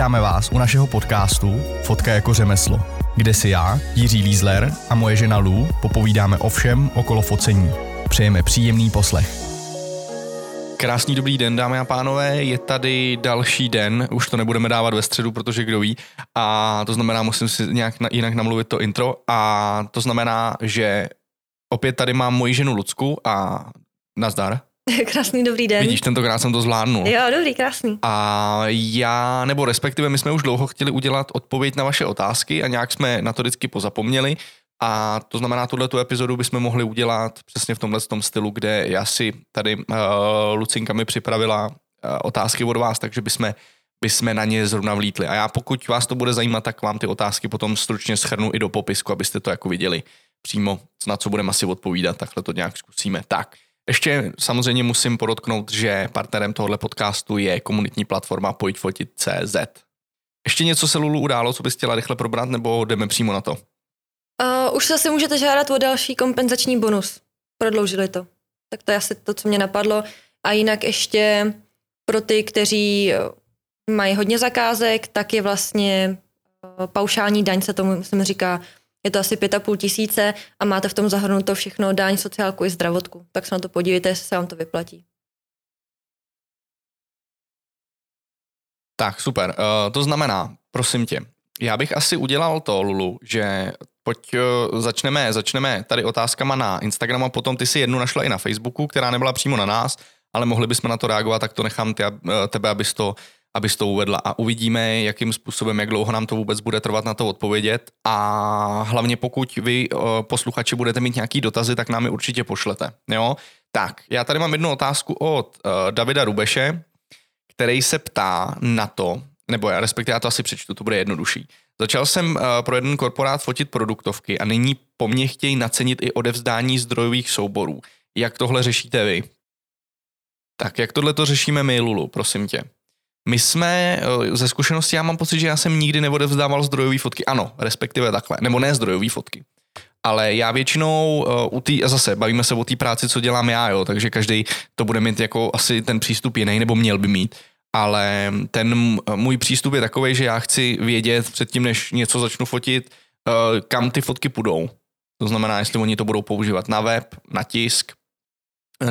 Vítáme vás u našeho podcastu Fotka jako řemeslo, kde si já, Jiří Lízler a moje žena Lou popovídáme o všem okolo focení. Přejeme příjemný poslech. Krásný dobrý den, dámy a pánové, je tady další den, už to nebudeme dávat ve středu, protože kdo ví, a to znamená, musím si nějak na, jinak namluvit to intro, a to znamená, že opět tady mám moji ženu Lucku a nazdar. Krásný dobrý den. Vidíš, tentokrát jsem to zvládnul. Jo, dobrý, krásný. A já, nebo respektive my jsme už dlouho chtěli udělat odpověď na vaše otázky a nějak jsme na to vždycky pozapomněli. A to znamená, tuhle tu epizodu bychom mohli udělat přesně v tomhle tom stylu, kde já si tady uh, Lucinka mi připravila uh, otázky od vás, takže bychom, bychom na ně zrovna vlítli. A já pokud vás to bude zajímat, tak vám ty otázky potom stručně schrnu i do popisku, abyste to jako viděli přímo, na co budeme asi odpovídat, takhle to nějak zkusíme. Tak, ještě samozřejmě musím podotknout, že partnerem tohoto podcastu je komunitní platforma Pojďfotit.cz. Ještě něco se Lulu událo, co bys chtěla rychle probrat, nebo jdeme přímo na to? Uh, už se můžete žádat o další kompenzační bonus. Prodloužili to. Tak to je asi to, co mě napadlo. A jinak ještě pro ty, kteří mají hodně zakázek, tak je vlastně paušální daň, se tomu myslím říká, je to asi pět a půl tisíce a máte v tom zahrnuto všechno, daň, sociálku i zdravotku. Tak se na to podívejte, jestli se vám to vyplatí. Tak, super. Uh, to znamená, prosím tě, já bych asi udělal to, Lulu, že pojď uh, začneme, začneme tady otázkama na Instagramu, potom ty si jednu našla i na Facebooku, která nebyla přímo na nás, ale mohli bychom na to reagovat, tak to nechám ty, uh, tebe, abys to abys to uvedla a uvidíme, jakým způsobem, jak dlouho nám to vůbec bude trvat na to odpovědět a hlavně pokud vy eh, posluchači budete mít nějaký dotazy, tak nám je určitě pošlete. Jo? Tak, já tady mám jednu otázku od uh, Davida Rubeše, který se ptá na to, nebo já respektive já to asi přečtu, to bude jednodušší. Začal jsem uh, pro jeden korporát fotit produktovky a nyní po mně chtějí nacenit i odevzdání zdrojových souborů. Jak tohle řešíte vy? Tak, jak tohle to řešíme my, Lulu, prosím tě? My jsme, eh, ze zkušenosti já mám pocit, že já jsem nikdy neodevzdával zdrojové fotky. Ano, respektive takhle. Nebo ne zdrojové fotky. Ale já většinou uh, u tý, a zase bavíme se o té práci, co dělám já, jo, takže každý to bude mít jako asi ten přístup jiný, nebo měl by mít. Ale ten můj přístup je takový, že já chci vědět předtím, než něco začnu fotit, uh, kam ty fotky půjdou. To znamená, jestli oni to budou používat na web, na tisk,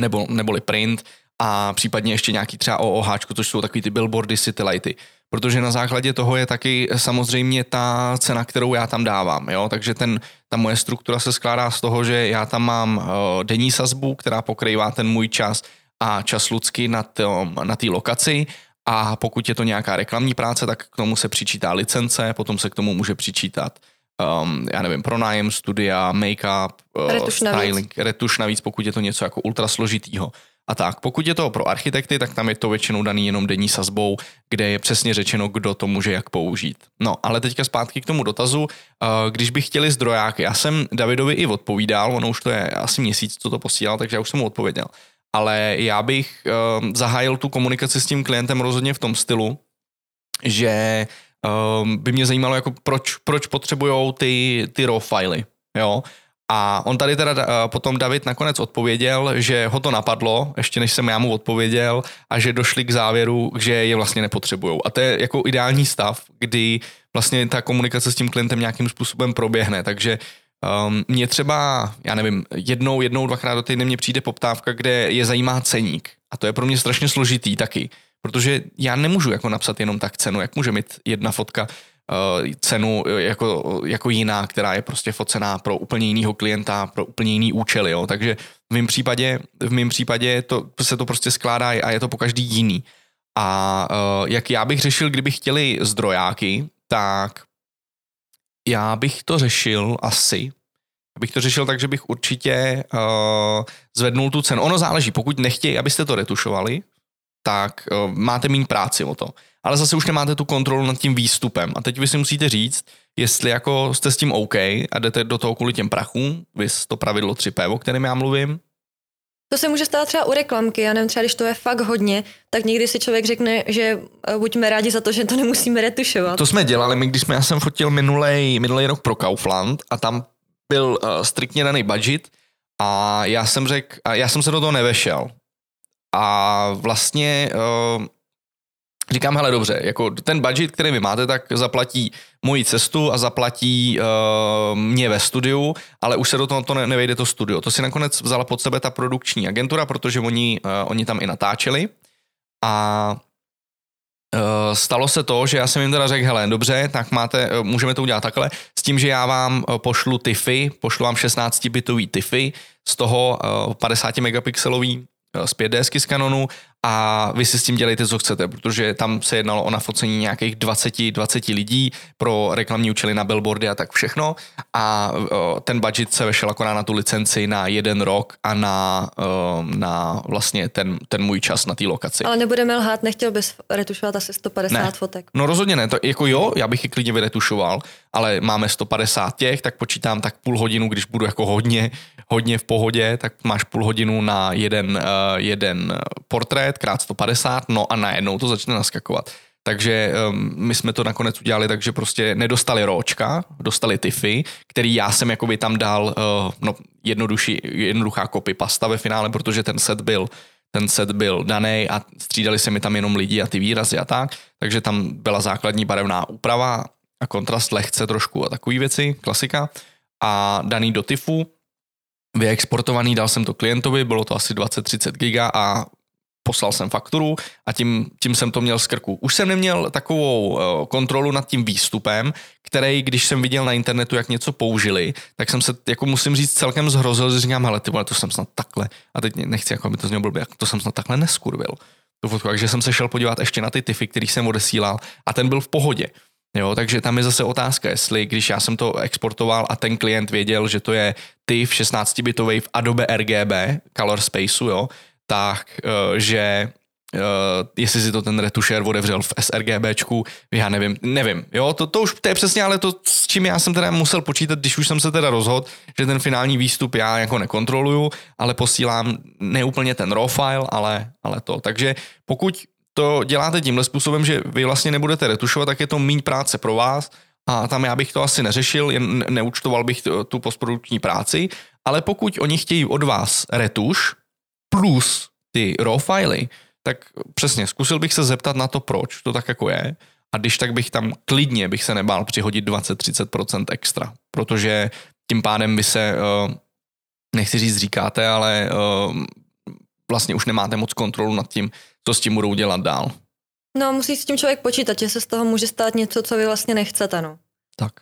nebo, neboli print, a případně ještě nějaký třeba OOH, což jsou takový ty billboardy, city lighty. Protože na základě toho je taky samozřejmě ta cena, kterou já tam dávám. Jo? Takže ten, ta moje struktura se skládá z toho, že já tam mám uh, denní sazbu, která pokrývá ten můj čas a čas Lucky na té na lokaci a pokud je to nějaká reklamní práce, tak k tomu se přičítá licence, potom se k tomu může přičítat um, já nevím, pronájem studia, make-up, uh, retuš styling, navíc. retuš navíc, pokud je to něco jako ultra složitýho a tak. Pokud je to pro architekty, tak tam je to většinou daný jenom denní sazbou, kde je přesně řečeno, kdo to může jak použít. No, ale teďka zpátky k tomu dotazu. Eh, když bych chtěli zdrojáky, já jsem Davidovi i odpovídal, ono už to je asi měsíc, co to posílal, takže já už jsem mu odpověděl. Ale já bych eh, zahájil tu komunikaci s tím klientem rozhodně v tom stylu, že eh, by mě zajímalo, jako proč, proč potřebují ty, ty raw filey. Jo? A on tady teda uh, potom David nakonec odpověděl, že ho to napadlo, ještě než jsem já mu odpověděl, a že došli k závěru, že je vlastně nepotřebují. A to je jako ideální stav, kdy vlastně ta komunikace s tím klientem nějakým způsobem proběhne. Takže um, mě třeba, já nevím, jednou, jednou, dvakrát do týdne mě přijde poptávka, kde je zajímá ceník. A to je pro mě strašně složitý taky. Protože já nemůžu jako napsat jenom tak cenu, jak může mít jedna fotka Eh, cenu eh, jako, jako jiná, která je prostě focená pro úplně jinýho klienta, pro úplně jiný účel, jo. Takže v mém případě, v mém případě to, se to prostě skládá a je to po každý jiný. A uh, jak já bych řešil, kdybych chtěli zdrojáky, tak já bych to řešil asi, bych to řešil tak, že bych určitě uh, zvednul tu cenu. Ono záleží, pokud nechtějí, abyste to retušovali, tak uh, máte méně práci o to ale zase už nemáte tu kontrolu nad tím výstupem. A teď vy si musíte říct, jestli jako jste s tím OK a jdete do toho kvůli těm prachům, vy to pravidlo 3P, o kterém já mluvím, to se může stát třeba u reklamky, já nevím, třeba když to je fakt hodně, tak někdy si člověk řekne, že eh, buďme rádi za to, že to nemusíme retušovat. To jsme dělali, my když jsme, já jsem fotil minulý, minulý rok pro Kaufland a tam byl uh, striktně daný budget a já jsem řekl, já jsem se do toho nevešel. A vlastně uh, říkám, hele dobře, jako ten budget, který vy máte, tak zaplatí moji cestu a zaplatí uh, mě ve studiu, ale už se do toho to ne, nevejde to studio. To si nakonec vzala pod sebe ta produkční agentura, protože oni, uh, oni tam i natáčeli a Uh, stalo se to, že já jsem jim teda řekl, hele, dobře, tak máte, uh, můžeme to udělat takhle, s tím, že já vám uh, pošlu TIFy, pošlu vám 16-bitový TIFy, z toho 50 megapixelový z 5 z Canonu a vy si s tím dělejte, co chcete, protože tam se jednalo o nafocení nějakých 20, 20 lidí pro reklamní účely na billboardy a tak všechno a ten budget se vešel akorát na tu licenci na jeden rok a na, na vlastně ten, ten můj čas na té lokaci. Ale nebudeme lhát, nechtěl bys retušovat asi 150 ne. fotek. No rozhodně ne, to jako jo, já bych je klidně vyretušoval, ale máme 150 těch, tak počítám tak půl hodinu, když budu jako hodně, hodně v pohodě, tak máš půl hodinu na jeden, uh, jeden portrét, krát 150, no a najednou to začne naskakovat. Takže um, my jsme to nakonec udělali tak, že prostě nedostali ročka, dostali tyfy, který já jsem jakoby tam dal uh, no, jednodušší, jednoduchá copy pasta ve finále, protože ten set byl ten set byl daný a střídali se mi tam jenom lidi a ty výrazy a tak, takže tam byla základní barevná úprava a kontrast lehce trošku a takové věci, klasika. A daný do tyfu, vyexportovaný, dal jsem to klientovi, bylo to asi 20-30 giga a poslal jsem fakturu a tím, tím jsem to měl z krku. Už jsem neměl takovou uh, kontrolu nad tím výstupem, který, když jsem viděl na internetu, jak něco použili, tak jsem se, jako musím říct, celkem zhrozil, že říkám, hele, ty vole, to jsem snad takhle, a teď nechci, jako aby to znělo blbě, to jsem snad takhle neskurvil. Tu fotku, takže jsem se šel podívat ještě na ty tyfy, který jsem odesílal a ten byl v pohodě. Jo, takže tam je zase otázka, jestli když já jsem to exportoval a ten klient věděl, že to je TIFF 16-bitový v Adobe RGB, Color Spaceu, jo, tak, eh, že Uh, jestli si to ten retušér odevřel v sRGBčku, já nevím, nevím, jo, to, to už to je přesně ale to, s čím já jsem teda musel počítat, když už jsem se teda rozhodl, že ten finální výstup já jako nekontroluju, ale posílám neúplně ten raw file, ale, ale to, takže pokud to děláte tímhle způsobem, že vy vlastně nebudete retušovat, tak je to méně práce pro vás a tam já bych to asi neřešil, jen neúčtoval bych tu postprodukční práci, ale pokud oni chtějí od vás retuš plus ty raw filey, tak přesně, zkusil bych se zeptat na to, proč to tak jako je. A když tak bych tam klidně bych se nebál přihodit 20-30% extra, protože tím pádem by se, uh, nechci říct říkáte, ale uh, vlastně už nemáte moc kontrolu nad tím, co s tím budou dělat dál. No, musí s tím člověk počítat, že se z toho může stát něco, co vy vlastně nechcete, no. Tak.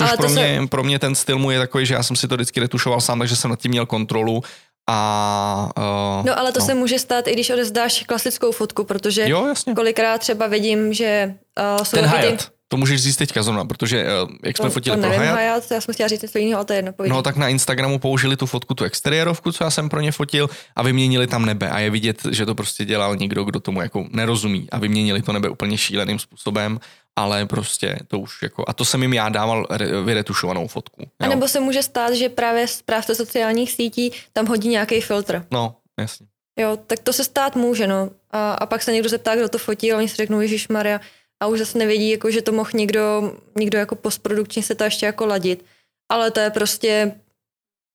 Což Ale pro, to mě, se... pro mě ten styl můj je takový, že já jsem si to vždycky retušoval sám, takže jsem nad tím měl kontrolu a, uh, no ale to no. se může stát, i když odezdáš klasickou fotku, protože jo, jasně. kolikrát třeba vidím, že uh, jsou Ten Hyatt. To můžeš říct teďka zrovna, protože uh, jak jsme to, fotili to nevím, pro Hyatt, Hyatt, já jsem chtěla říct něco jiného, ale to je jedno. Povídám. No tak na Instagramu použili tu fotku, tu exteriérovku, co já jsem pro ně fotil a vyměnili tam nebe a je vidět, že to prostě dělal někdo, kdo tomu jako nerozumí a vyměnili to nebe úplně šíleným způsobem ale prostě to už jako, a to jsem jim já dával vyretušovanou fotku. Jo. A nebo se může stát, že právě správce sociálních sítí tam hodí nějaký filtr. No, jasně. Jo, tak to se stát může, no. A, a pak se někdo zeptá, kdo to fotí, a oni si řeknou, Ježíš Maria, a už zase nevědí, jako, že to mohl někdo, někdo jako postprodukčně se to ještě jako ladit. Ale to je prostě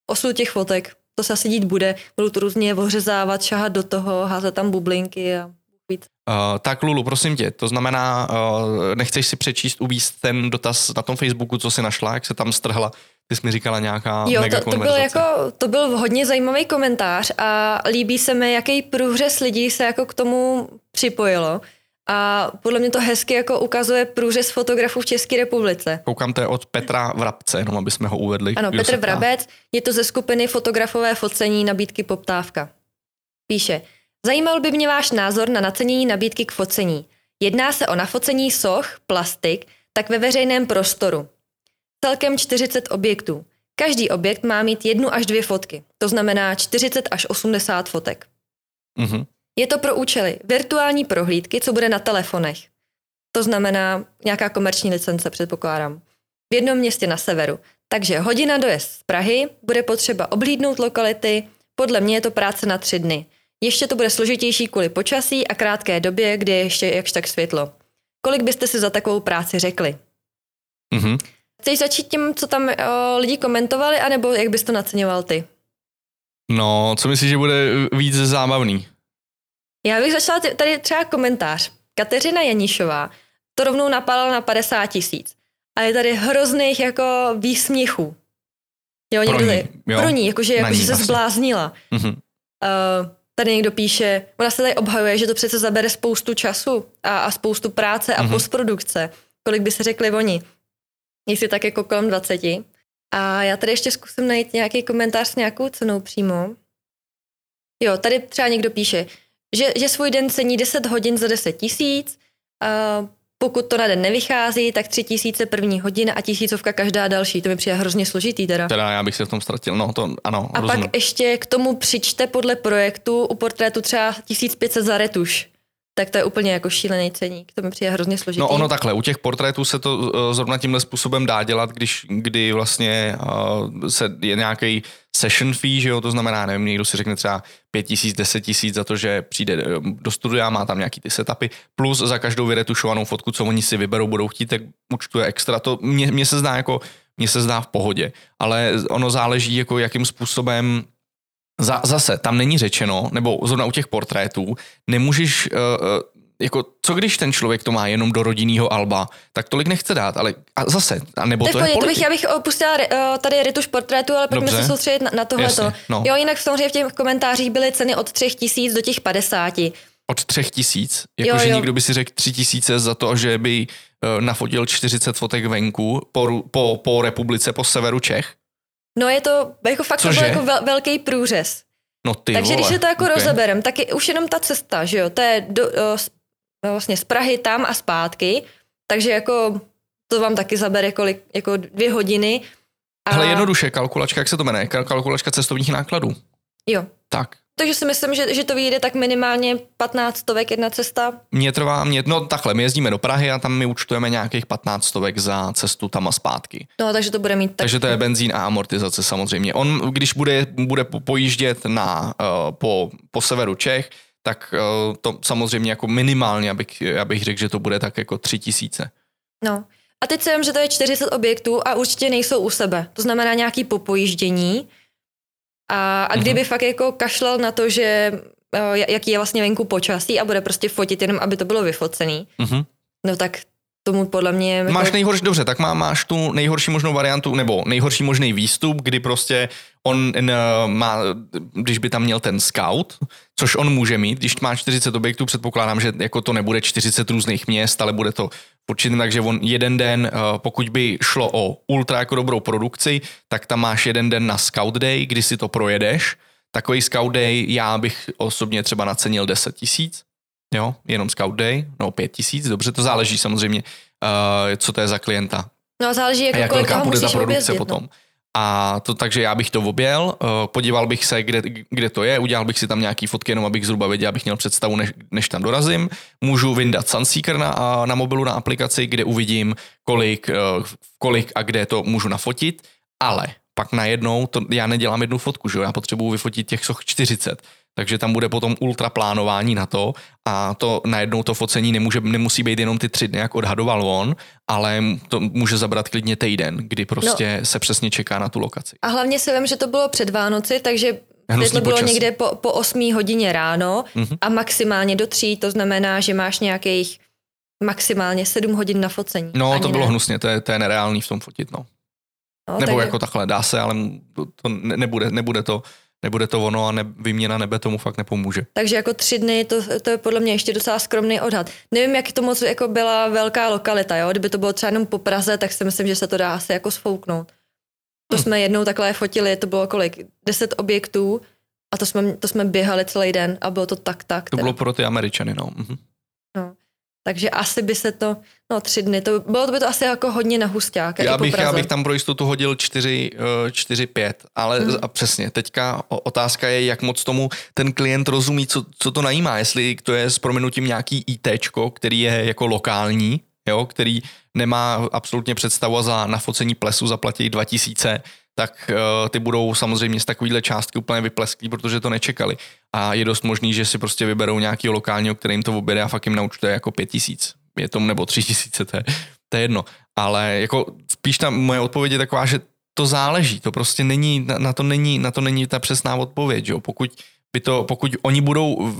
osud těch fotek. To se asi dít bude. Budou to různě ořezávat, šahat do toho, házet tam bublinky a být. Uh, tak Lulu, prosím tě, to znamená, uh, nechceš si přečíst, uvíst ten dotaz na tom Facebooku, co si našla, jak se tam strhla ty jsi mi říkala nějaká Jo, mega to, to, byl jako, to byl hodně zajímavý komentář a líbí se mi, jaký průřez lidí se jako k tomu připojilo. A podle mě to hezky jako ukazuje průřez fotografů v České republice. Koukám, to je od Petra Vrabce, jenom aby jsme ho uvedli. Ano, Petr Vrabec, je to ze skupiny fotografové focení nabídky Poptávka. Píše, Zajímal by mě váš názor na nacenění nabídky k focení. Jedná se o nafocení soch, plastik, tak ve veřejném prostoru. Celkem 40 objektů. Každý objekt má mít jednu až dvě fotky, to znamená 40 až 80 fotek. Mm-hmm. Je to pro účely virtuální prohlídky, co bude na telefonech. To znamená nějaká komerční licence, předpokládám. V jednom městě na severu. Takže hodina dojezd z Prahy, bude potřeba oblídnout lokality, podle mě je to práce na tři dny. Ještě to bude složitější kvůli počasí a krátké době, kdy je ještě jakž tak světlo. Kolik byste si za takovou práci řekli? Mm-hmm. Chceš začít tím, co tam o, lidi komentovali, anebo jak bys to naceňoval ty? No, co myslíš, že bude víc zábavný? Já bych začala tady třeba komentář. Kateřina Janišová to rovnou napálila na 50 tisíc. A je tady hrozných jako výsměchů. Jo, Pro někdo ní, tady, jo. pro ní, jakože, jakože se asi. zbláznila. Mhm. Uh, tady někdo píše, ona se tady obhajuje, že to přece zabere spoustu času a, a spoustu práce a Mhm. mm-hmm. postprodukce. Kolik by se řekli oni? Jestli tak jako kolem 20. A já tady ještě zkusím najít nějaký komentář s nějakou cenou přímo. Jo, tady třeba někdo píše, že, že svůj den cení 10 hodin za 10 tisíc, pokud to na den nevychází, tak 3 tisíce první hodina a tisícovka každá další. To mi přijde hrozně složitý teda. Teda já bych se v tom ztratil, no to ano, A rozumím. pak ještě k tomu přičte podle projektu u portrétu třeba 1500 za retuš. Tak to je úplně jako šílený ceník. To mi přijde hrozně složitý. No ono takhle, u těch portrétů se to uh, zrovna tímhle způsobem dá dělat, když, kdy vlastně uh, se je nějaký session fee, že jo, to znamená, nevím, někdo si řekne třeba 5 tisíc, 10 tisíc za to, že přijde eh, do studia, má tam nějaký ty setupy, plus za každou vyretušovanou fotku, co oni si vyberou, budou chtít, tak účtuje extra. To mně, mně se zdá jako, mně se zdá v pohodě, ale ono záleží jako jakým způsobem za, zase, tam není řečeno, nebo zrovna u těch portrétů, nemůžeš, uh, jako, co když ten člověk to má jenom do rodinného alba, tak tolik nechce dát, ale a zase, a nebo to, to, je to bych, já bych opustila uh, tady retuš portrétu, ale pojďme se soustředit na, na tohleto. No. Jo, jinak samozřejmě v těch komentářích byly ceny od 3 tisíc do těch 50. Od třech tisíc, jakože někdo by si řekl tři tisíce za to, že by uh, nafotil 40 fotek venku po, po, po republice, po severu Čech. No je to, jako fakt to byl jako vel, velký průřez. No ty Takže vole. když se to jako ok. okay. rozeberem, tak je už jenom ta cesta, že jo, to je do, o, z, vlastně z Prahy tam a zpátky, takže jako to vám taky zabere kolik, jako dvě hodiny. A, Hele, jednoduše, kalkulačka, jak se to jmenuje? Kal- Kalkulačka cestovních nákladů. Jo, Tak, takže si myslím, že, že to vyjde tak minimálně 15 stovek jedna cesta. Mně trvá, mě, no takhle, my jezdíme do Prahy a tam my účtujeme nějakých 15 stovek za cestu tam a zpátky. No, takže to bude mít tak. Takže to je benzín a amortizace samozřejmě. On, když bude, bude po- pojíždět na, uh, po, po severu Čech, tak uh, to samozřejmě jako minimálně, abych, abych řekl, že to bude tak jako tři tisíce. No. A teď si vím, že to je 40 objektů a určitě nejsou u sebe. To znamená nějaký popojíždění. A, a kdyby Mhm. fakt jako kašlal na to, že eh, jaký je vlastně venku počasí a bude prostě fotit jenom, aby to bylo vyfocený, Mhm. no tak tomu podle mě... Jako, Máš nejhorší, dobře, tak má, máš tu nejhorší možnou variantu, nebo nejhorší možný výstup, kdy prostě on n, má, když by tam měl ten scout, což on může mít, když má 40 objektů, předpokládám, že jako to nebude 40 různých měst, ale bude to určitě takže on jeden den, eh, pokud by šlo o ultra jako dobrou produkci, tak tam máš jeden den na scout day, kdy si to projedeš. Takový scout day já bych osobně třeba nacenil 10 tisíc, jo, jenom scout day, no 5 tisíc, dobře, to záleží samozřejmě, uh, co to je za klienta No záleží, jako jak kolik velká toho bude ta produkce objezdit, potom. No. A to takže já bych to objel, uh, podíval bych se, kde, kde to je, udělal bych si tam nějaký fotky, jenom abych zhruba věděl, abych měl představu, než, než tam dorazím. Můžu vyndat Sunseeker na, na mobilu, na aplikaci, kde uvidím, kolik, uh, kolik a kde to můžu nafotit, ale pak najednou, to, já nedělám jednu fotku, že jo? já potřebuji vyfotit těch soch 40, takže tam bude potom ultra plánování na to a to najednou to focení nemůže, nemusí být jenom ty tři dny, jak odhadoval on, ale to může zabrat klidně týden, kdy prostě no. se přesně čeká na tu lokaci. A hlavně si vím, že to bylo před Vánoci, takže Hnusný světlo bylo počasí. někde po, po 8 hodině ráno Mhm. a maximálně do 3, to znamená, že máš nějakých maximálně 7 hodin na focení. No, Ani to bylo ne. hnusně, to je, to je nereálný v tom fotit, no. No, Nebo takže- jako takhle, dá se, ale to, to ne, nebude, nebude to nebude to ono a ne, výměna nebe tomu fakt nepomůže. Takže jako tři dny, to, to je podle mě ještě docela skromný odhad. Nevím, jak to moc jako byla velká lokalita, jo? Kdyby to bylo třeba jenom po Praze, tak si myslím, že se to dá asi jako sfouknout. To Hm. jsme jednou takhle fotili, to bylo kolik? Deset objektů a to jsme, to jsme běhali celý den a bylo to tak tak. To teda. bylo pro ty Američany, no. Mhm. Takže asi by se to, no tři dny, to, bylo by to asi jako hodně na. Já bych, já bych tam pro jistotu hodil 4, 4 5, ale Hmm. a přesně, teďka otázka je, jak moc tomu ten klient rozumí, co, co to najímá, jestli to je s prominutím nějaký ITčko, který je jako lokální, jo, který nemá absolutně představu a za nafocení plesu zaplatí 2000, tak uh, ty budou samozřejmě z takovýhle částky úplně vyplesklí, protože to nečekali. A je dost možný, že si prostě vyberou nějaký lokálního, který jim to oběde a fakt jim naučte jako 5000. Je to nebo 3000, to je, to je jedno. Ale jako spíš ta moje odpověď je taková, že to záleží, to prostě není, na, na to není, na to není ta přesná odpověď, jo. Pokud by to, pokud oni budou uh,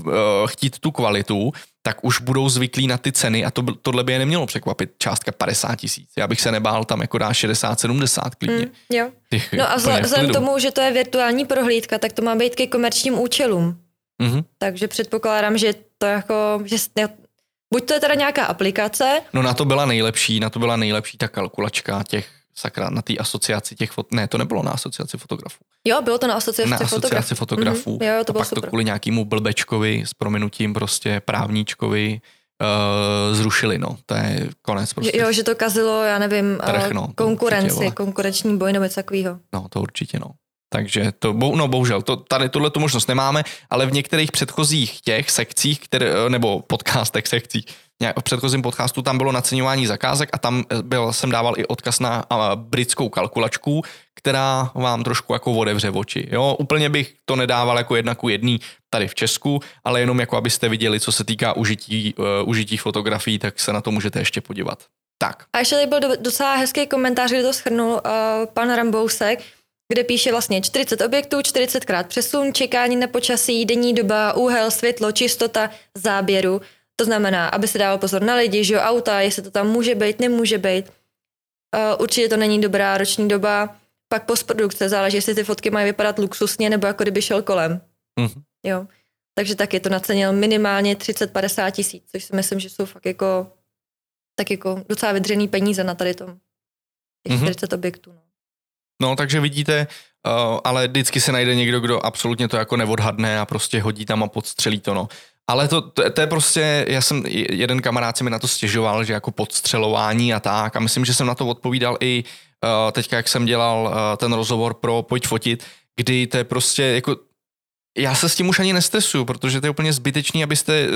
chtít tu kvalitu, tak už budou zvyklí na ty ceny a to, tohle by je nemělo překvapit. Částka 50 tisíc. Já bych se nebál tam jako dá 60-70 klidně. Mm, jo. Těch, no a vzhledem tomu, že to je virtuální prohlídka, tak to má být ke komerčním účelům. Mm-hmm. Takže předpokládám, že to jako, že buď to je teda nějaká aplikace. No na to byla nejlepší, na to byla nejlepší ta kalkulačka těch sakra, na té asociaci těch fot... Ne, to nebylo na asociaci fotografů. Jo, bylo to na asociaci, na asociaci fotografů. fotografů. Mm-hmm. Jo, to a bylo pak super. to kvůli nějakému blbečkovi s prominutím prostě právníčkovi uh, zrušili, no. To je konec prostě. Jo, že to kazilo, já nevím, Trh, no, konkurenci, konkurenční boj nebo něco takového. No, to určitě, no. Takže to, no bohužel, to, tady tuhle tu možnost nemáme, ale v některých předchozích těch sekcích, které, nebo podcastech sekcích, v předchozím podcastu tam bylo naceňování zakázek a tam eh, byl, jsem dával i odkaz na britskou kalkulačku, která vám trošku jako otevře oči. Jo, úplně bych to nedával jako jedna ku jedný tady v Česku, ale jenom jako abyste viděli, co se týká užití, uh, užití fotografií, tak se na to můžete ještě podívat. Tak. A ještě tady byl docela hezký komentář, kde to schrnul uh, pan Rambousek, kde píše vlastně 40 objektů, 40 krát přesun, čekání na počasí, denní doba, úhel, světlo, čistota, záběru. To znamená, aby se dával pozor na lidi, že jo, auta, jestli to tam může být, nemůže být. Uh, určitě to není dobrá roční doba. Pak postprodukce, záleží, jestli ty fotky mají vypadat luxusně nebo jako kdyby šel kolem. Mm-hmm. Jo. Takže taky to nacenil minimálně 30-50 tisíc, což si myslím, že jsou fakt jako tak jako docela vydřený peníze na tady tom. Těch mm-hmm. 40 objektů. No. No, takže vidíte, uh, ale vždycky se najde někdo, kdo absolutně to jako neodhadne a prostě hodí tam a podstřelí to, no. Ale to, to, to je prostě, já jsem, jeden kamarád si mi na to stěžoval, že jako podstřelování a tak a myslím, že jsem na to odpovídal i uh, teďka, jak jsem dělal uh, ten rozhovor pro Pojď fotit, kdy to je prostě jako já se s tím už ani nestresuju, protože to je úplně zbytečný, abyste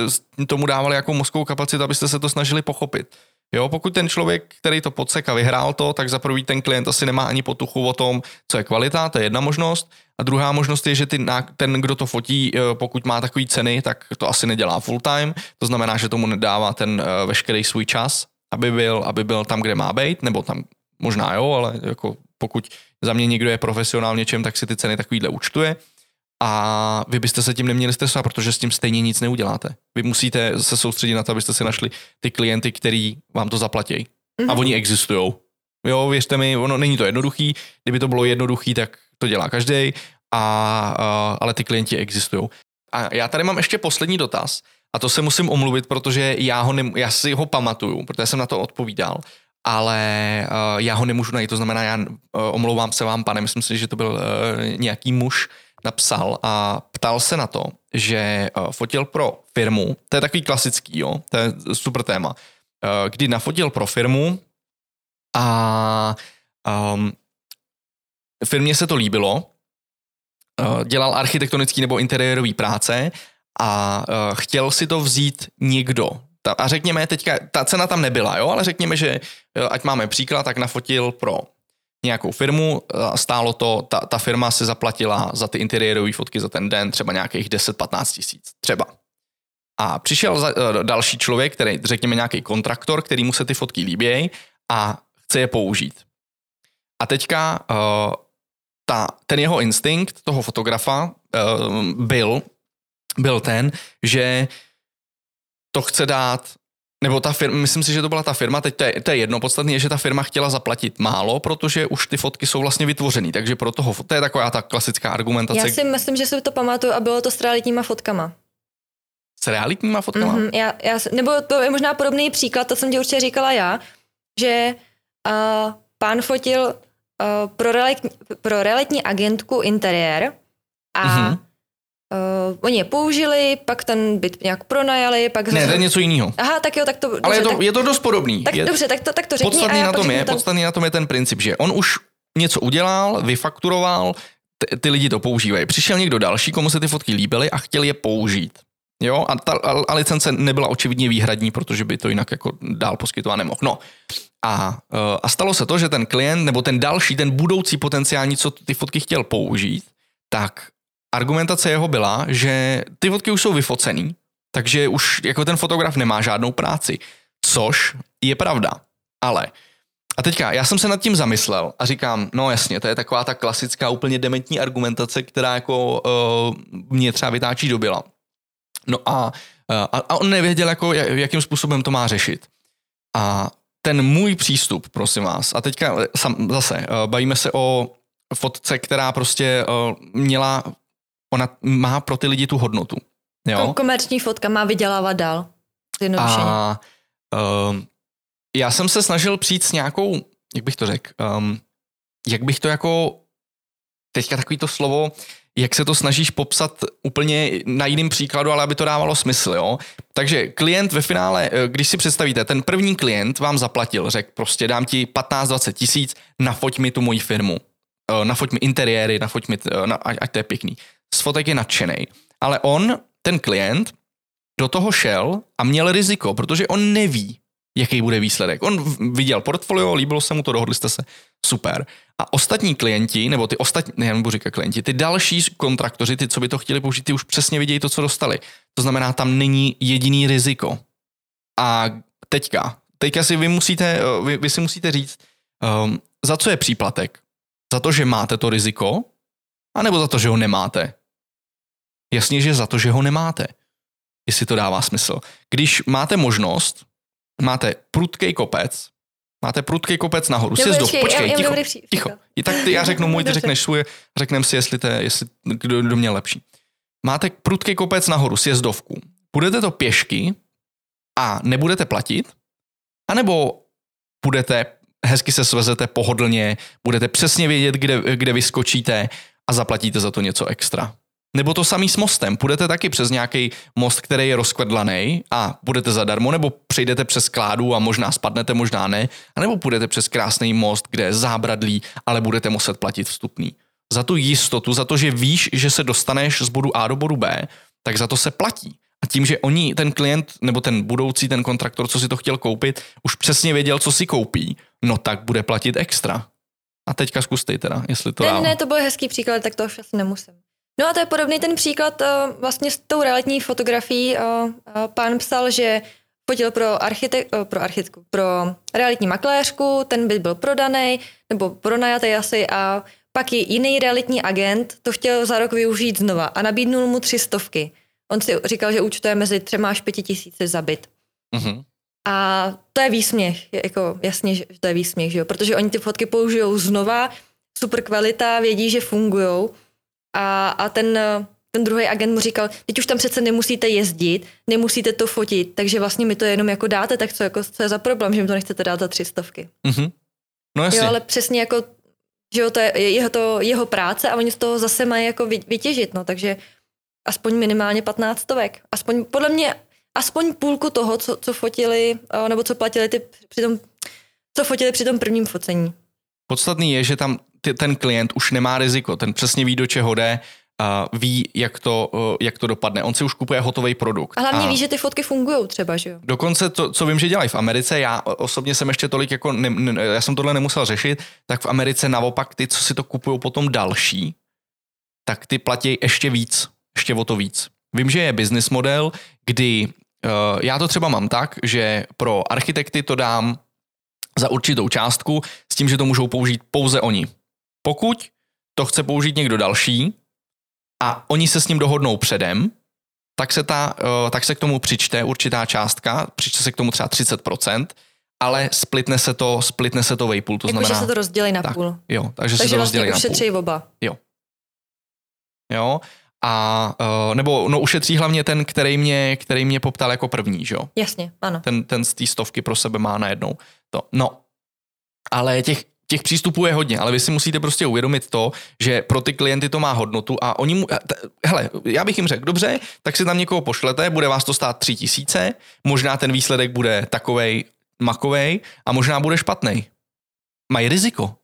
tomu dávali jako mozkovou kapacitu, abyste se to snažili pochopit. Jo, pokud ten člověk, který to podsek a vyhrál to, tak za prvý ten klient asi nemá ani potuchu o tom, co je kvalita, to je jedna možnost. A druhá možnost je, že ty, ten, kdo to fotí, eh, pokud má takový ceny, tak to asi nedělá full time. To znamená, že tomu nedává ten eh, veškerý svůj čas, aby byl, aby byl tam, kde má být, nebo tam možná jo, ale jako pokud za mě někdo je profesionál něčem, tak si ty ceny takovýhle účtuje a vy byste se tím neměli stresovat, protože s tím stejně nic neuděláte. Vy musíte se soustředit na to, abyste si našli ty klienty, který vám to zaplatí. Mm-hmm. A mhm. oni existují. Jo, věřte mi, ono není to jednoduchý. Kdyby to bylo jednoduchý, tak to dělá každý, a, a, ale ty klienti existují. A já tady mám ještě poslední dotaz, a to se musím omluvit, protože já, ho ne, já si ho pamatuju, protože jsem na to odpovídal, ale uh, já ho nemůžu najít, to znamená, já uh, omlouvám se vám, pane, myslím si, že to byl uh, nějaký muž, napsal a ptal se na to, že eh, fotil pro firmu, to je takový klasický, jo, to je super téma, eh, kdy nafotil pro firmu a um, firmě se to líbilo, eh, dělal architektonický nebo interiérový práce a chtěl si to vzít někdo. A řekněme, teďka, ta cena tam nebyla, jo, ale řekněme, že ať máme příklad, tak nafotil pro nějakou firmu, stálo to, ta, ta firma si zaplatila za ty interiérové fotky za ten den třeba nějakých 10-15 tisíc, třeba. A přišel za, uh, další člověk, který, řekněme nějaký kontraktor, který mu se ty fotky líbějí a chce je použít. A teďka uh, ta, ten jeho instinkt toho fotografa uh, byl, byl ten, že to chce dát nebo ta firma, myslím si, že to byla ta firma, teď to je, to je jedno, podstatné je, že ta firma chtěla zaplatit málo, protože už ty fotky jsou vlastně vytvořené, takže pro toho, to je taková ta klasická argumentace. Já si myslím, že si to pamatuju a bylo to s realitníma fotkama. S realitníma fotkama? Mm-hmm, já, já, nebo to je možná podobný příklad, to jsem ti určitě říkala já, že uh, pán fotil uh, pro, realitní, pro realitní agentku interiér a mm-hmm Uh, oni je použili, pak ten byt nějak pronajali, pak... Ne, to je něco jiného. Aha, tak jo, tak to... Dobře, Ale je to, tak, je to dost podobný. Tak je, dobře, tak to, tak to řekni podstatný na tom je, ten... Podstatný na tom je ten princip, že on už něco udělal, vyfakturoval, ty, ty lidi to používají. Přišel někdo další, komu se ty fotky líbily a chtěl je použít. Jo, a ta a, a licence nebyla očividně výhradní, protože by to jinak jako dál poskytovat nemohl. No. A, eh, a stalo se to, že ten klient nebo ten další, ten budoucí potenciální, co ty fotky chtěl použít, tak argumentace jeho byla, že ty fotky už jsou vyfocený, takže už jako ten fotograf nemá žádnou práci. Což je pravda. Ale a teďka, já jsem se nad tím zamyslel a říkám, no jasně, to je taková ta klasická úplně dementní argumentace, která jako uh, mě třeba vytáčí do byla. No a, uh, a on nevěděl, jako, jakým způsobem to má řešit. A ten můj přístup, prosím vás, a teďka sam, zase, uh, bavíme se o fotce, která prostě uh, měla, ona má pro ty lidi tu hodnotu. Jo? Komerční fotka má vydělávat dál. A uh, já jsem se snažil přijít s nějakou, jak bych to řekl, um, jak bych to jako, teďka takový to slovo, jak se to snažíš popsat úplně na jiném příkladu, ale aby to dávalo smysl, jo. Takže klient ve finále, eh, když si představíte, ten první klient vám zaplatil, řekl prostě dám ti 15-20 tisíc, nafoť mi tu moji firmu, nafoť mi interiéry, nafoť mi, eh, na, ať to je pěkný. Z fotek je nadšený. Ale on, ten klient, do toho šel a měl riziko, protože on neví, jaký bude výsledek. On viděl portfolio, líbilo se mu to, dohodli jste se, super. A ostatní klienti, nebo ty ostatní, ne, nebudu říkat klienti, ty další kontraktoři, ty, co by to chtěli použít, ty už přesně vidějí to, co dostali. To znamená, tam není jediný riziko. A teďka, teďka si vy musíte, vy, vy si musíte říct, um, za co je příplatek? Za to, že máte to riziko? A nebo za to, že ho nemáte? Jasně, že za to, že ho nemáte. Jestli to dává smysl. Když máte možnost máte prudký kopec, máte prudký kopec nahoru, jo, sjezdu, počkej, já, ticho, já ticho. I tak ty, já řeknu můj, ty řekneš svůj, řekneme si, jestli, to, jestli kdo, kdo měl lepší. Máte prudký kopec nahoru, sjezdovku. Budete to pěšky a nebudete platit, anebo budete, hezky se svezete pohodlně, budete přesně vědět, kde, kde vyskočíte a zaplatíte za to něco extra. Nebo to samý s mostem. Půjdete taky přes nějaký most, který je rozkvedlaný a budete zadarmo, nebo přejdete přes kládu a možná spadnete, možná ne, a nebo půjdete přes krásný most, kde je zábradlí, ale budete muset platit vstupný. Za tu jistotu, za to, že víš, že se dostaneš z bodu A do bodu B, tak za to se platí. A tím, že oni, ten klient nebo ten budoucí, ten kontraktor, co si to chtěl koupit, už přesně věděl, co si koupí, no tak bude platit extra. A teďka zkuste teda, jestli to Ne, dám. ne, to byl hezký příklad, tak to už asi nemusím. No a to je podobný ten příklad uh, vlastně s tou realitní fotografií. Uh, uh, pán psal, že fotil pro, architek, pro architektku, pro realitní makléřku, ten byt byl prodaný, nebo pronajatý asi a pak i jiný realitní agent to chtěl za rok využít znova a nabídnul mu tři stovky. On si říkal, že účtuje mezi třema až pěti tisíci za byt. Uh-huh. A to je výsměch, jako jasně, že to je výsměch, že jo? protože oni ty fotky použijou znova, super kvalita, vědí, že fungují a, a ten, ten druhý agent mu říkal, teď už tam přece nemusíte jezdit, nemusíte to fotit, takže vlastně mi to jenom jako dáte, tak co, jako, co je za problém, že mi to nechcete dát za tři stovky. Mm-hmm. No jasně. Jo, ale přesně jako, že jo, to je jeho, to, jeho práce a oni z toho zase mají jako vytěžit, no, takže aspoň minimálně 15 stovek. Aspoň, podle mě, aspoň půlku toho, co, co fotili, nebo co platili ty při tom, co fotili při tom prvním focení. Podstatný je, že tam ty, ten klient už nemá riziko, ten přesně ví, do čeho jde, uh, ví, jak to, uh, jak to dopadne. On si už kupuje hotový produkt. A hlavně a ví, že ty fotky fungují třeba, že jo? Dokonce to, co vím, že dělají v Americe, já osobně jsem ještě tolik jako, ne, ne, já jsem tohle nemusel řešit, tak v Americe naopak ty, co si to kupují potom další, tak ty platí ještě víc, ještě o to víc. Vím, že je business model, kdy uh, já to třeba mám tak, že pro architekty to dám za určitou částku s tím, že to můžou použít pouze oni. Pokud to chce použít někdo další a oni se s ním dohodnou předem, tak se, ta, eh, tak se k tomu přičte určitá částka, přičte se k tomu třeba 30%, ale splitne se to, splitne se to vejpůl, to jako, znamená... že se to rozdělí na tak, půl. Jo, takže, takže se to vlastně rozdělí na půl. oba. Jo. Jo, a uh, nebo no ušetří hlavně ten, který mě, který mě poptal jako první, že jo? Jasně, ano. Ten, ten z té stovky pro sebe má najednou to. No, ale těch, těch přístupů je hodně, ale vy si musíte prostě uvědomit to, že pro ty klienty to má hodnotu a oni mu, hele, já bych jim řekl, dobře, tak si tam někoho pošlete, bude vás to stát tři tisíce, možná ten výsledek bude takovej makovej a možná bude špatný. Mají riziko.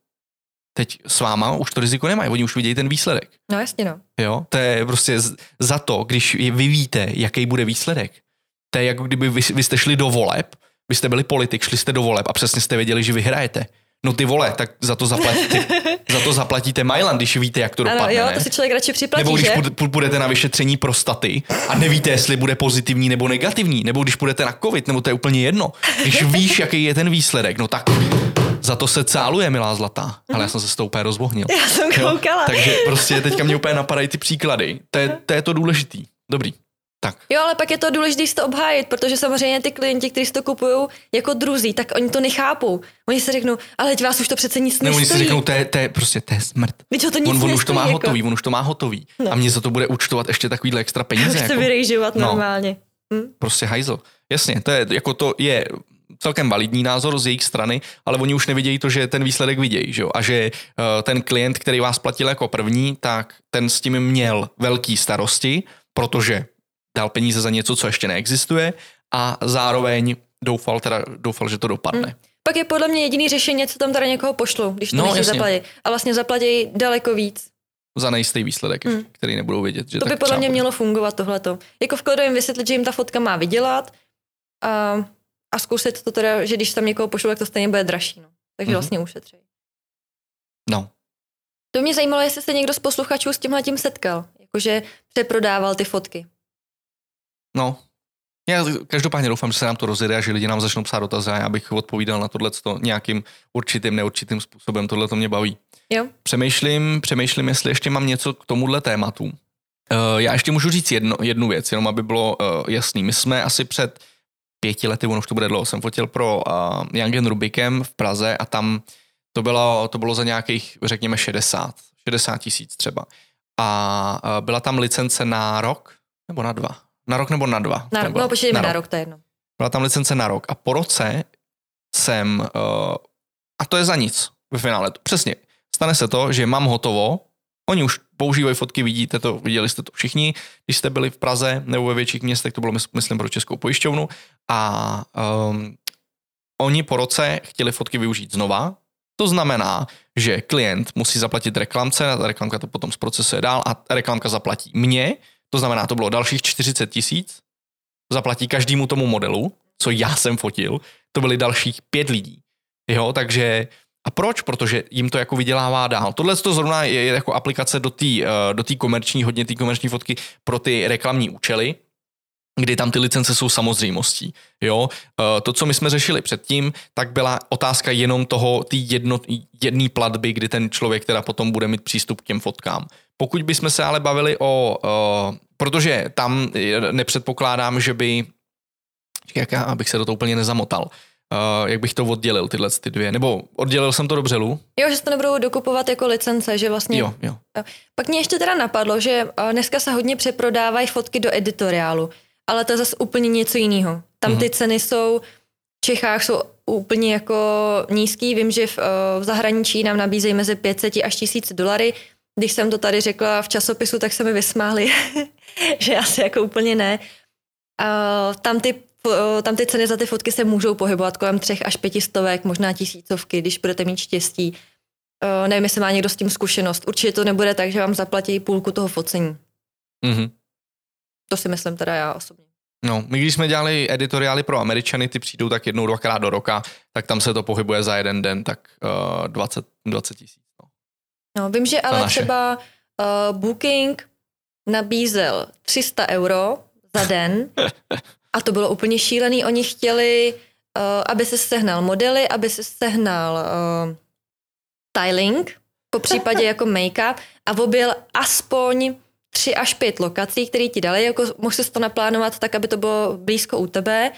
Teď s váma už to riziko nemají, oni už vidějí ten výsledek. No jasně no. Jo, to je prostě za to, když vy víte, jaký bude výsledek. To je jako kdyby vy, vy jste šli do voleb, vy jste byli politik, šli jste do voleb a přesně jste věděli, že vyhrajete. No ty vole, tak za to zaplatíte, za to zaplatíte Mailand, když víte, jak to dopadne. Ano, jo, ne? to si člověk radši připlatí, Nebo když že? půjdete na vyšetření prostaty a nevíte, jestli bude pozitivní nebo negativní, nebo když půjdete na covid, nebo to je úplně jedno. Když víš, jaký je ten výsledek, no tak Za to se cáluje, milá zlatá. Ale já jsem se s tou úplně rozvohnil. Já jsem koukala. Jo, takže prostě teďka mě úplně napadají ty příklady. To je to, je to důležitý. Dobrý. Tak. Jo, ale pak je to důležité si to obhájit, protože samozřejmě ty klienti, kteří si to kupují jako druzí, tak oni to nechápou. Oni si řeknou, ale teď vás už to přece nic Ne, nestojí. oni si řeknou, to je, to je prostě to je smrt. Teď to nic On, on už to má nestojí, hotový, Jako. on už to má hotový. No. A mě za to bude účtovat ještě takovýhle extra peníze. Chce Jako, vyrejžovat No. normálně. Hm? prostě hajzl. Jasně, to je, jako to je celkem validní názor z jejich strany, ale oni už nevidějí to, že ten výsledek vidějí, že jo? A že uh, ten klient, který vás platil jako první, tak ten s tím měl velký starosti, protože dal peníze za něco, co ještě neexistuje a zároveň doufal, teda, doufal, že to dopadne. Hmm. Pak je podle mě jediný řešení, co tam teda někoho pošlu, když to No, nechci zaplatit. A vlastně zaplatí daleko víc. Za nejistý výsledek, Hmm. který nebudou vědět. Že To by podle mě bude. mělo fungovat tohleto. Jako vkladu jim vysvětlit, že jim ta fotka má vydělat a, a zkusit to teda, že když tam někoho pošlu, tak to stejně bude dražší. No. Takže Mhm. vlastně ušetří. No, To mě zajímalo, jestli se někdo z posluchačů s tímhle tím setkal. Jakože přeprodával ty fotky. no. Já každopádně doufám, že se nám to rozjede a že lidi nám začnou psát dotazy a já bych odpovídal na tohle nějakým určitým, neurčitým způsobem. Tohle to mě baví. Jo? Přemýšlím, přemýšlím, jestli ještě mám něco k tomuhle tématu. Uh, já ještě můžu říct jedno, jednu věc, jenom aby bylo uh, jasný. My jsme asi před pěti lety, ono už to bude dlouho, jsem fotil pro uh, Young Rubikem v Praze a tam to bylo, to bylo za nějakých, řekněme, 60, 60 tisíc třeba. A uh, byla tam licence na rok, nebo na dva? Na rok nebo na dva? Na, To rok. bylo. no, počítejme na rok. rok, to je jedno. Byla tam licence na rok a po roce jsem, uh, a to je za nic ve finále, přesně, stane se to, že mám hotovo, oni už používají fotky, vidíte to, viděli jste to všichni, když jste byli v Praze nebo ve větších městech, to bylo mys- myslím pro Českou pojišťovnu. A um, oni po roce chtěli fotky využít znova, to znamená, že klient musí zaplatit reklamce, a ta reklamka to potom zprocesuje dál a reklamka zaplatí mě, to znamená, to bylo dalších 40 tisíc, zaplatí každému tomu modelu, co já jsem fotil, to byly dalších pět lidí. Jo, takže a proč? Protože jim to jako vydělává dál. Tohle to zrovna je, jako aplikace do té uh, do komerční, hodně té komerční fotky pro ty reklamní účely, kdy tam ty licence jsou samozřejmostí. Jo? Uh, to, co my jsme řešili předtím, tak byla otázka jenom toho, jedno, jedné platby, kdy ten člověk teda potom bude mít přístup k těm fotkám. Pokud bychom se ale bavili o, uh, protože tam nepředpokládám, že by, jak já, abych se do toho úplně nezamotal, uh, jak bych to oddělil, tyhle ty dvě, nebo oddělil jsem to dobře, Lu? Jo, že se to nebudou dokupovat jako licence, že vlastně... Jo, jo. Pak mě ještě teda napadlo, že a, dneska se hodně přeprodávají fotky do editoriálu, ale to je zase úplně něco jiného. Tam Mhm. ty ceny jsou v Čechách jsou úplně jako nízký. Vím, že v, eh, v zahraničí nám nabízejí mezi 500 až 1000 dolary. Když jsem to tady řekla v časopisu, tak se mi vysmáli, že asi jako úplně ne. A tam ty, tam ty ceny za ty fotky se můžou pohybovat kolem třech až pětistovek, možná tisícovky, když budete mít štěstí. Uh, nevím, jestli má někdo s tím zkušenost. Určitě to nebude tak, že vám zaplatí půlku toho focení. Mhm. To si myslím teda já osobně. No, my když jsme dělali editoriály pro Američany, ty přijdou tak jednou, dvakrát do roka, tak tam se to pohybuje za jeden den, tak uh, 20, 20 tisíc. No. No, vím, že ale naše. třeba uh, Booking nabízel 300 euro za den a to bylo úplně šílený. Oni chtěli, uh, aby se sehnal modely, aby se sehnal uh, styling, po případě jako make-up a objel aspoň tři až pět lokací, které ti dali, jako mohl si to naplánovat tak, aby to bylo blízko u tebe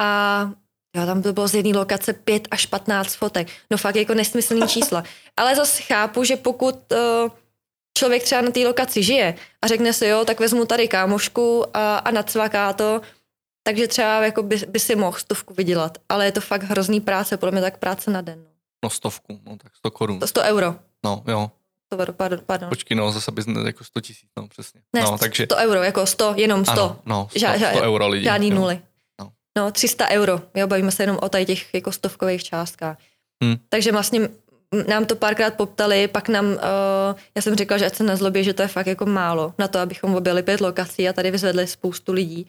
a jo, tam to bylo z jedné lokace 5 až 15 fotek. No fakt jako nesmyslný čísla. Ale zase chápu, že pokud uh, člověk třeba na té lokaci žije a řekne si, jo, tak vezmu tady kámošku a, a nacvaká to, takže třeba jako by, by si mohl stovku vydělat. Ale je to fakt hrozný práce, podle mě tak práce na den. no. no stovku, no tak 100 korun. To 100 euro. No, jo. 100 euro, pardon. pardon. Počkej, no, zase bys jako 100 tisíc, no, přesně. Ne, no, takže, 100 euro, jako 100, jenom 100. ano, no, 100, Ža- ža- 100 euro lidi. Žádný jo. nuly. No. No, 300 euro. Jo, bavíme se jenom o tady těch jako stovkových částkách. Hmm. Takže vlastně nám to párkrát poptali, pak nám, uh, já jsem řekla, že ať se nezlobí, že to je fakt jako málo na to, abychom objeli pět lokací a tady vyzvedli spoustu lidí.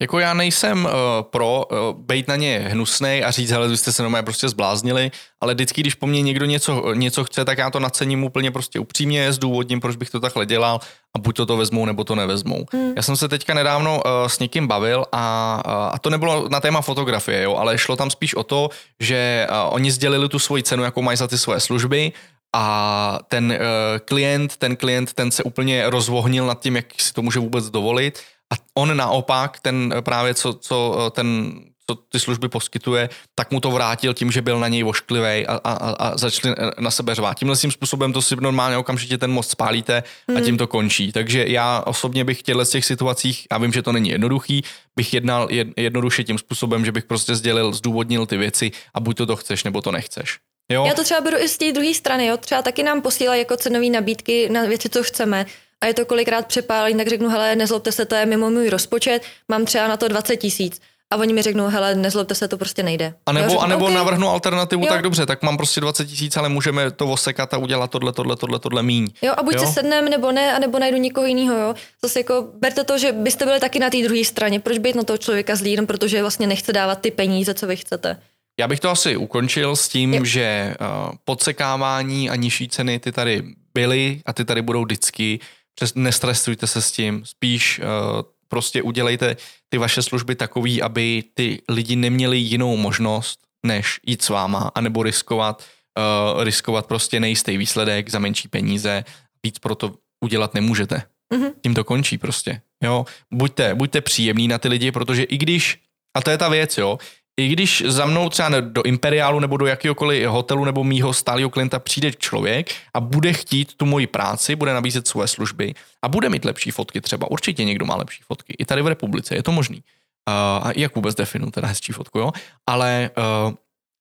Jako já nejsem uh, pro uh, být na ně hnusný a říct, hele, vy jste se na mě prostě zbláznili, ale vždycky, když po mně někdo něco, něco chce, tak já to nacením úplně prostě upřímně, zdůvodním, proč bych to takhle dělal a buď to to vezmou, nebo to nevezmou. Hmm. Já jsem se teďka nedávno uh, s někým bavil a, uh, a to nebylo na téma fotografie, jo, ale šlo tam spíš o to, že uh, oni sdělili tu svoji cenu, jakou mají za ty svoje služby a ten uh, klient, ten klient, ten se úplně rozvohnil nad tím, jak si to může vůbec dovolit a on naopak, ten právě co, co eh, ten co ty služby poskytuje, tak mu to vrátil tím, že byl na něj vošklivý a, a, a začali na sebe řvát. Tímhle tím způsobem to si normálně okamžitě ten most spálíte a hmm. tím to končí. Takže já osobně bych chtěl z těch situacích, a vím, že to není jednoduchý, bych jednal jednoduše tím způsobem, že bych prostě sdělil, zdůvodnil ty věci a buď to to chceš, nebo to nechceš. Jo? Já to třeba beru i z té druhé strany, jo? třeba taky nám posílají jako cenové nabídky na věci, co chceme a je to kolikrát přepálení, tak řeknu, hele, nezlobte se, to je mimo můj rozpočet, mám třeba na to 20 tisíc. A oni mi řeknou, hele, nezlobte se, to prostě nejde. A nebo, řeknu, a nebo okay. navrhnu alternativu, jo. tak dobře, tak mám prostě 20 tisíc, ale můžeme to osekat a udělat tohle, tohle, tohle, tohle míň. Jo, a buď jo? se sednem, nebo ne, a nebo najdu někoho jiného, jo. Zase jako, berte to, že byste byli taky na té druhé straně. Proč být na toho člověka zlý, jenom protože vlastně nechce dávat ty peníze, co vy chcete. Já bych to asi ukončil s tím, jo. že uh, podsekávání a nižší ceny ty tady byly a ty tady budou vždycky přes, nestresujte se s tím, spíš uh, prostě udělejte ty vaše služby takový, aby ty lidi neměli jinou možnost, než jít s váma, anebo riskovat, uh, riskovat prostě nejistý výsledek za menší peníze. Víc proto udělat nemůžete. Mm-hmm. Tím to končí prostě. Jo, buďte, buďte příjemní na ty lidi, protože i když, a to je ta věc, jo, i když za mnou třeba do Imperiálu nebo do jakéhokoliv hotelu nebo mýho stálého klienta přijde člověk a bude chtít tu moji práci, bude nabízet své služby a bude mít lepší fotky třeba. Určitě někdo má lepší fotky. I tady v republice je to možný. Uh, a jak vůbec definu teda hezčí fotku, jo? Ale uh,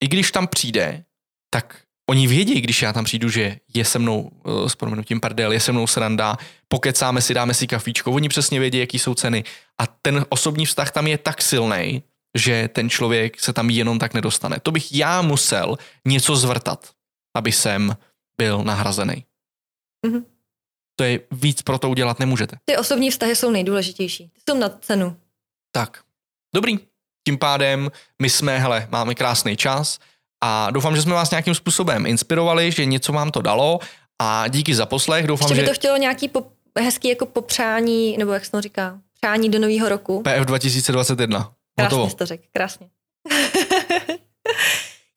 i když tam přijde, tak oni vědí, když já tam přijdu, že je se mnou uh, s proměnutím pardel, je se mnou sranda, pokecáme si, dáme si kafíčko, oni přesně vědí, jaký jsou ceny a ten osobní vztah tam je tak silný, že ten člověk se tam jenom tak nedostane. To bych já musel něco zvrtat, aby jsem byl nahrazený. Mm-hmm. To je víc pro to udělat nemůžete. Ty osobní vztahy jsou nejdůležitější. Ty jsou na cenu. Tak, dobrý. Tím pádem my jsme, hele, máme krásný čas a doufám, že jsme vás nějakým způsobem inspirovali, že něco vám to dalo a díky za poslech. Doufám, Ještě by že... to chtělo nějaký pop, hezký jako popřání, nebo jak se to říká, přání do nového roku. PF 2021. Krásně jsi to řekl, krásně.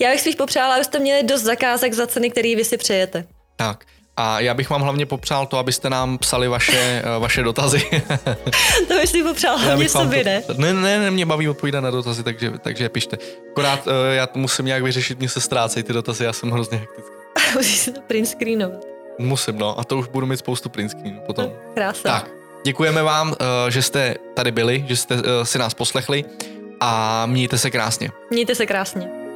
já bych spíš popřála, abyste měli dost zakázek za ceny, které vy si přejete. Tak. A já bych vám hlavně popřál to, abyste nám psali vaše, eh, vaše dotazy. to bych si popřál hlavně sobě, ne? ne? Ne, ne, mě baví odpovídat na dotazy, takže, takže pište. Akorát eh, já to musím nějak vyřešit, mě se ztrácejí ty dotazy, já jsem hrozně hektický. Musíš si to print screenovat. Musím, no. A to už budu mít spoustu print screenů potom. Krása. Tak, Děkujeme vám, eh, že jste tady byli, že jste eh, si nás poslechli a mějte se krásně. Mějte se krásně.